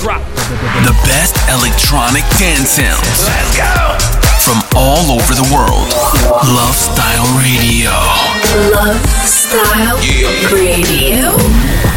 drop. The best electronic dance sounds. Let's go! From all over the world. Love Style Radio. Love Style Radio.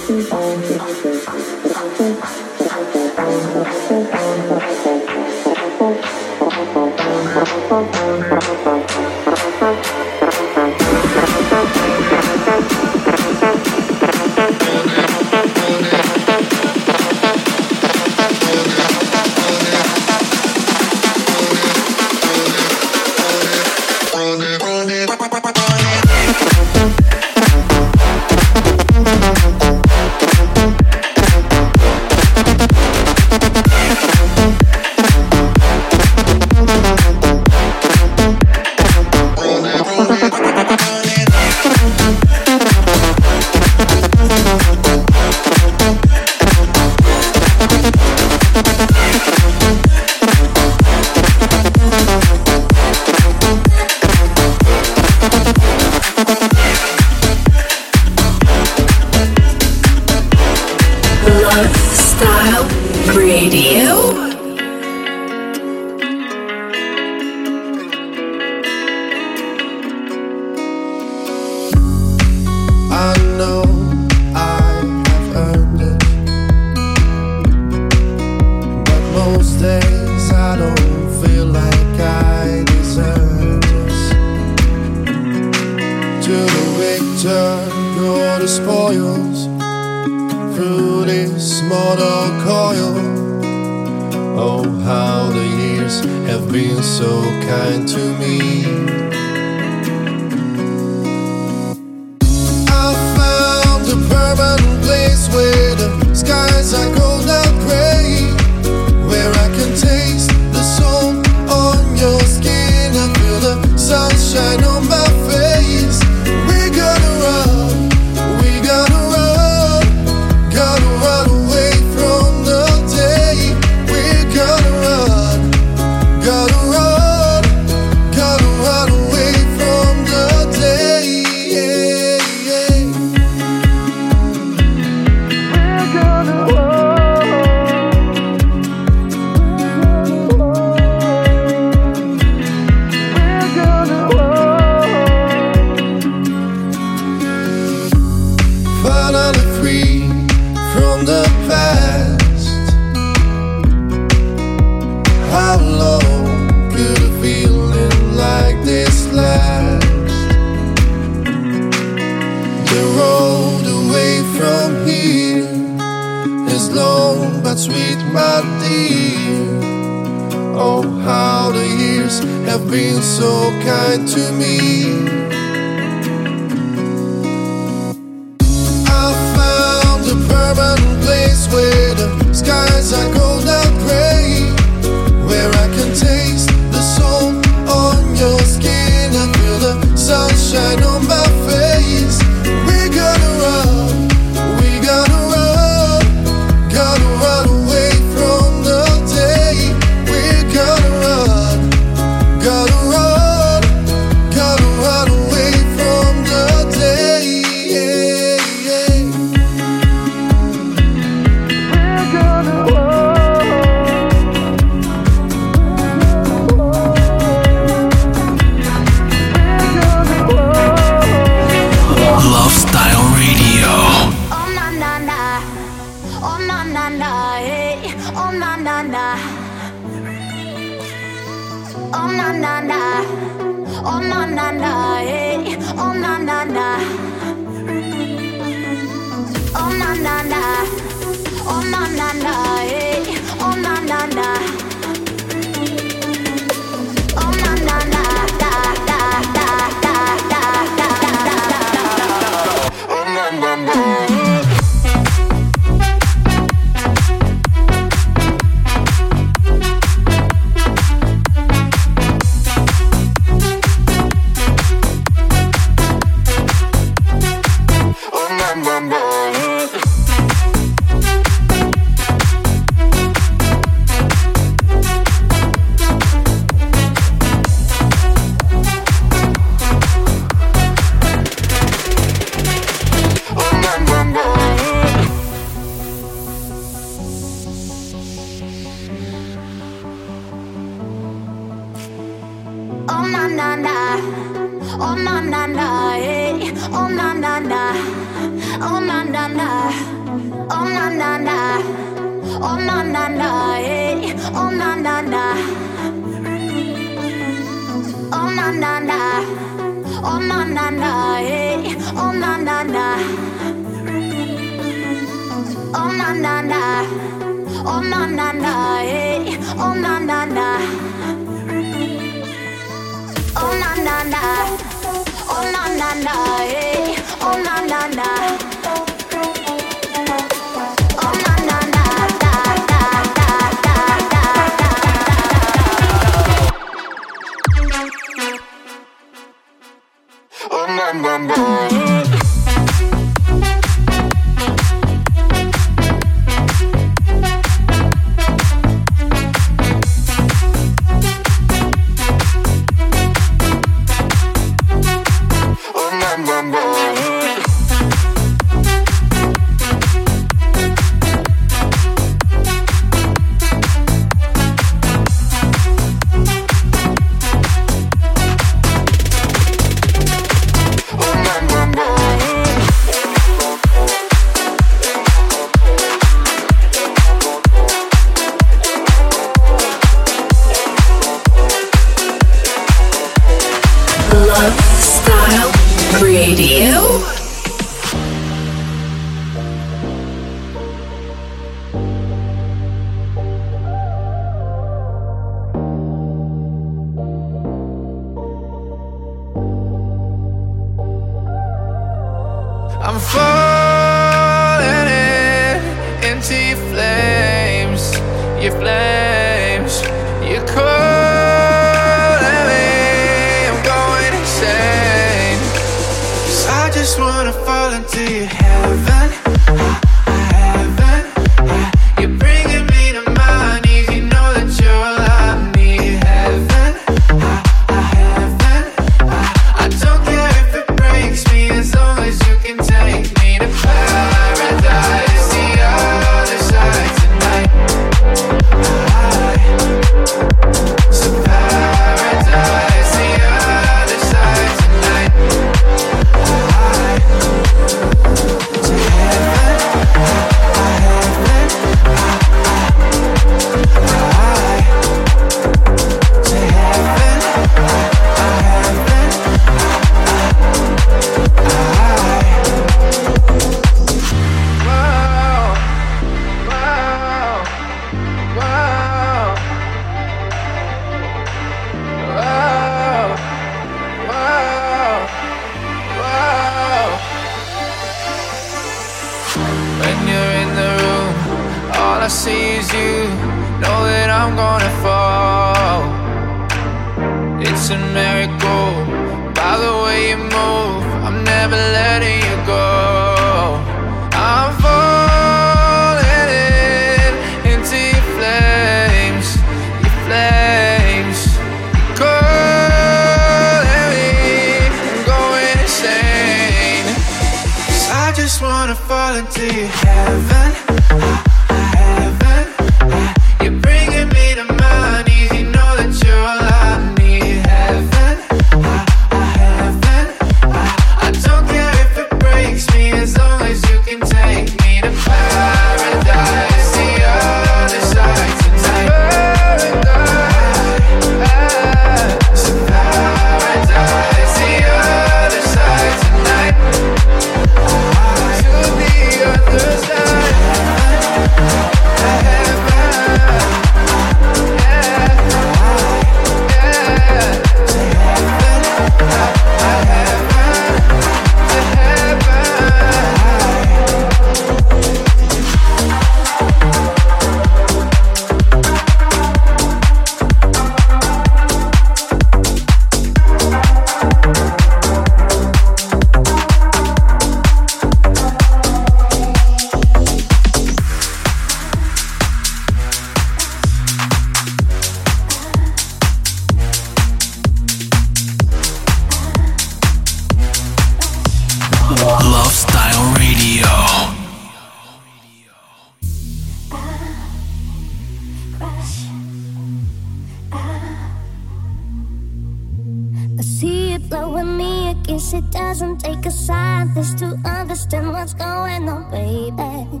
what's going on, baby.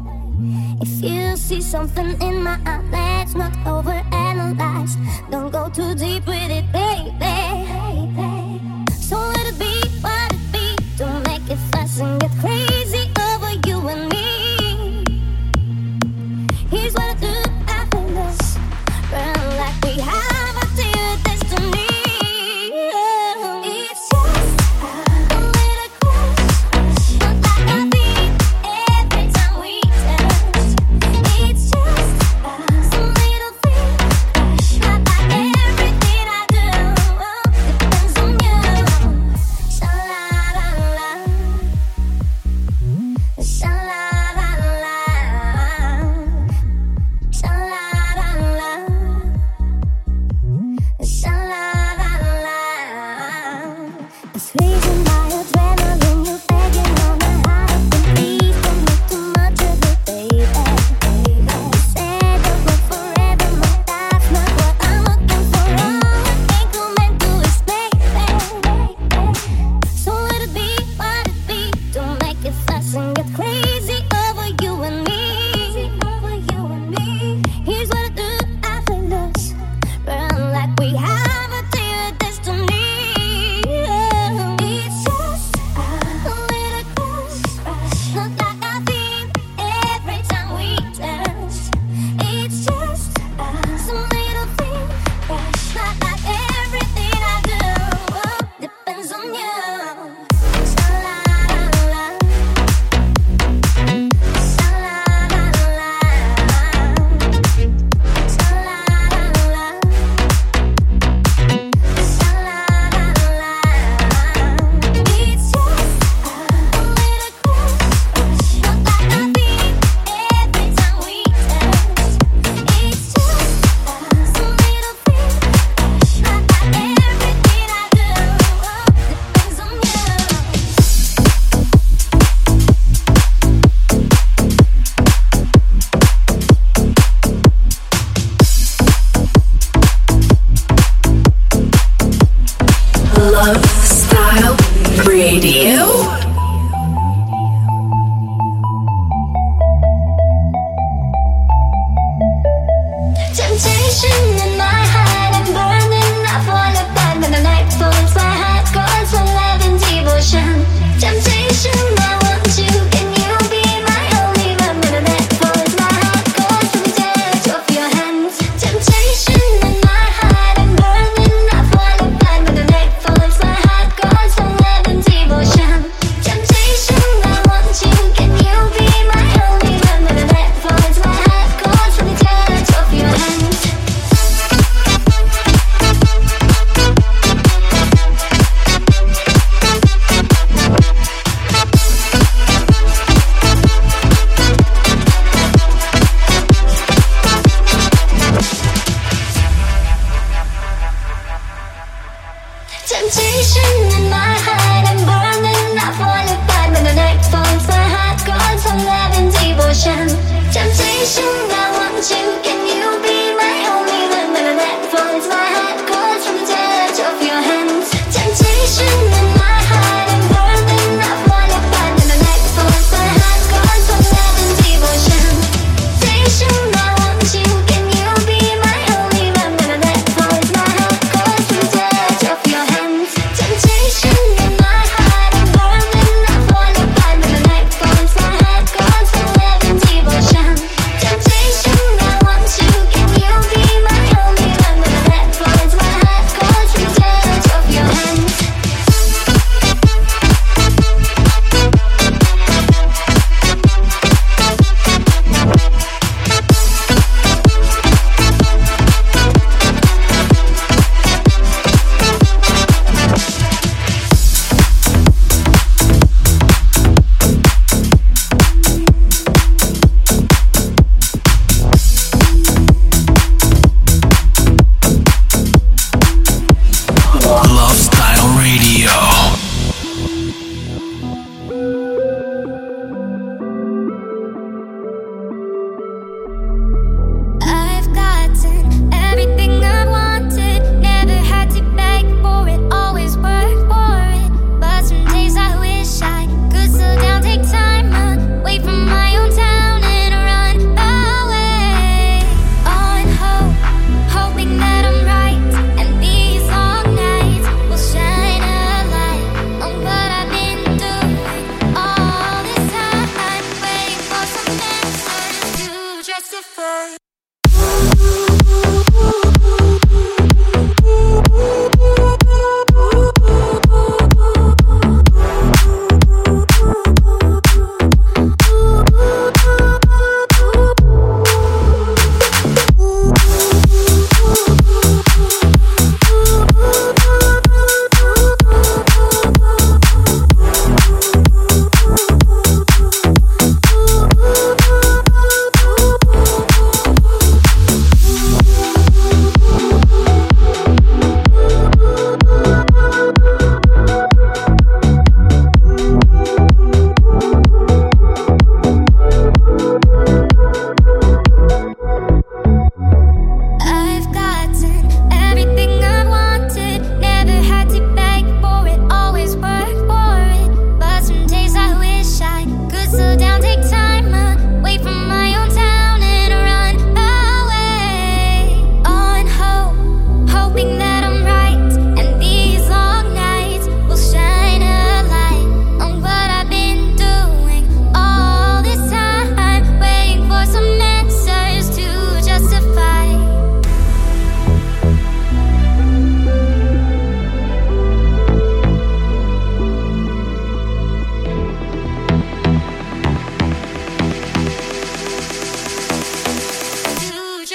If you see something in my eye,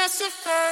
Lucifer.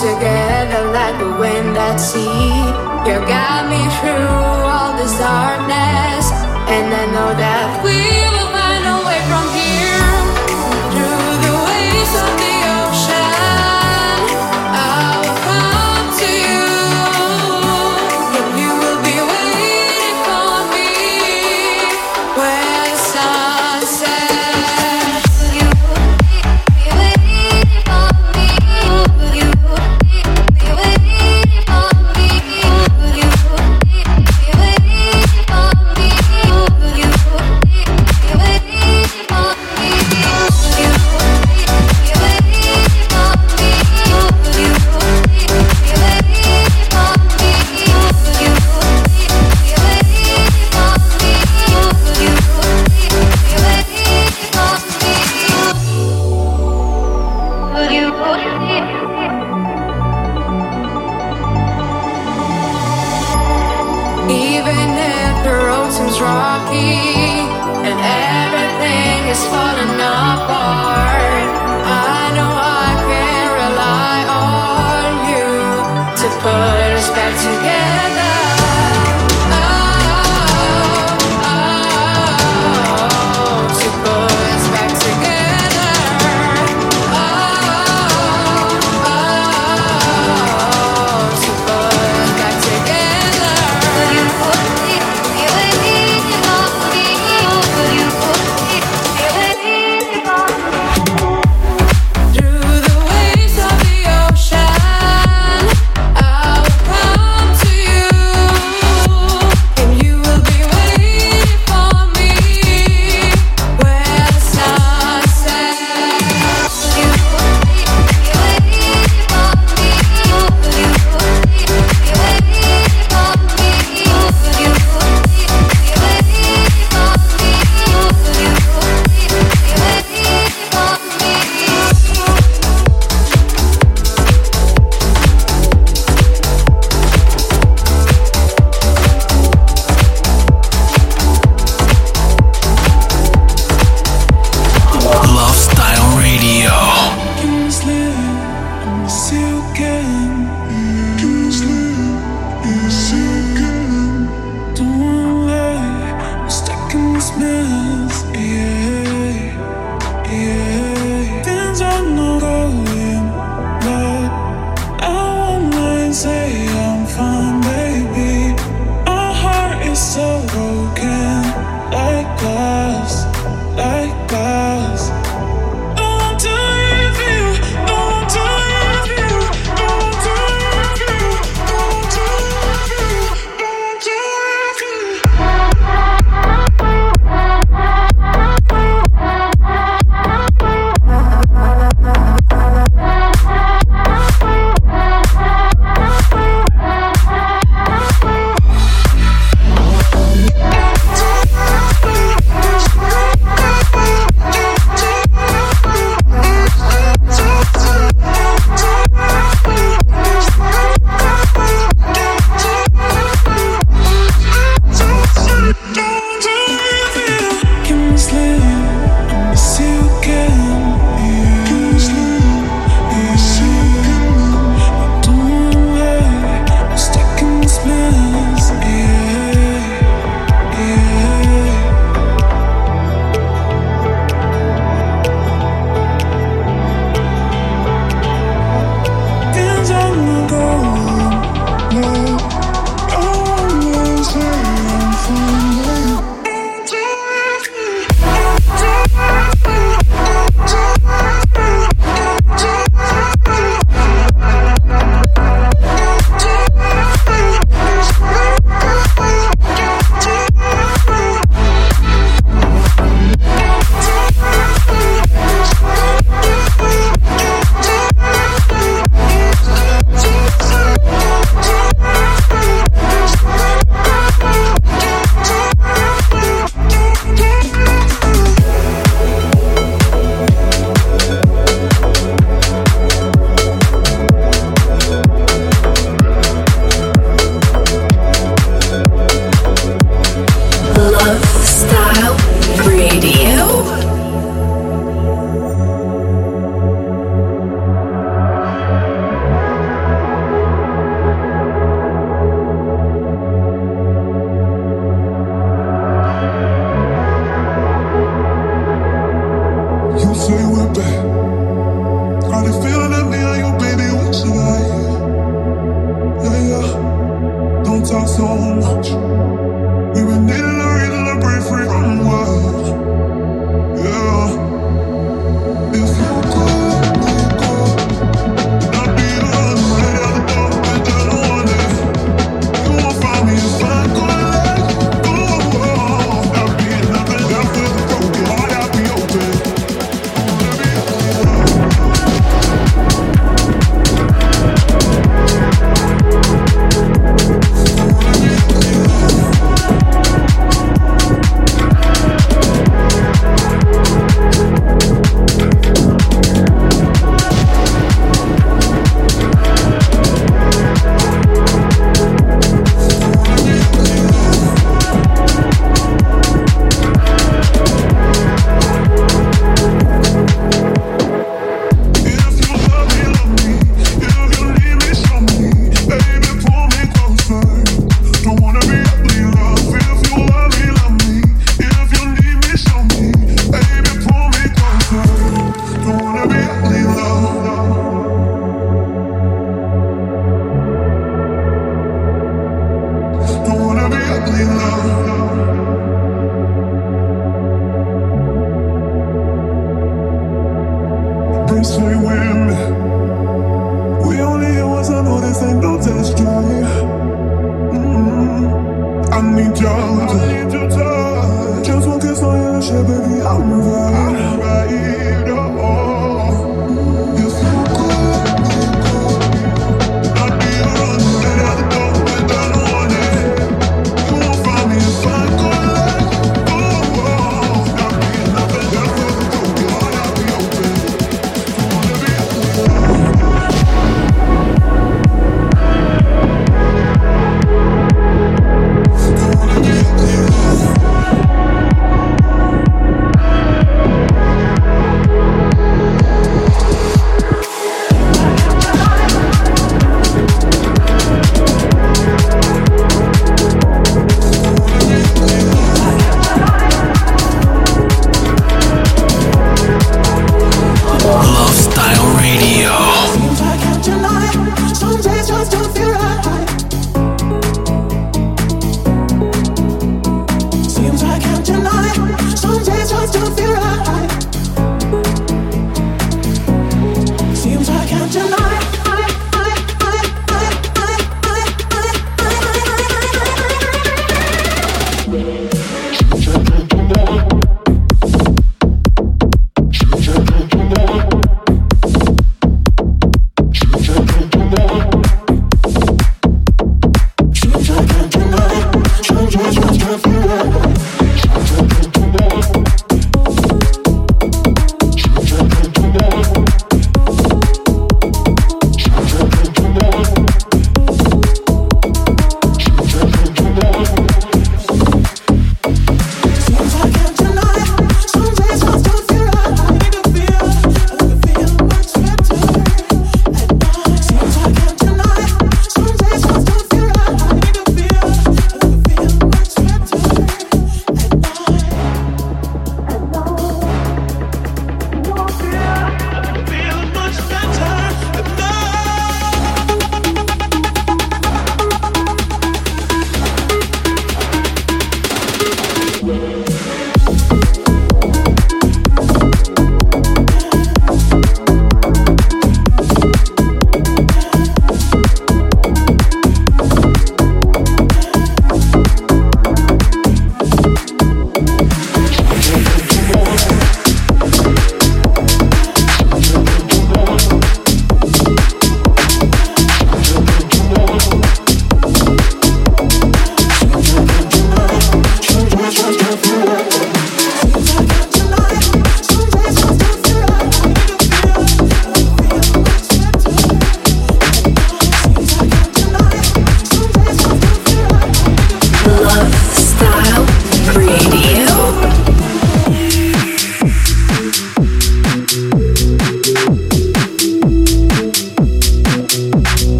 together like a wind at sea. You got me through all this darkness.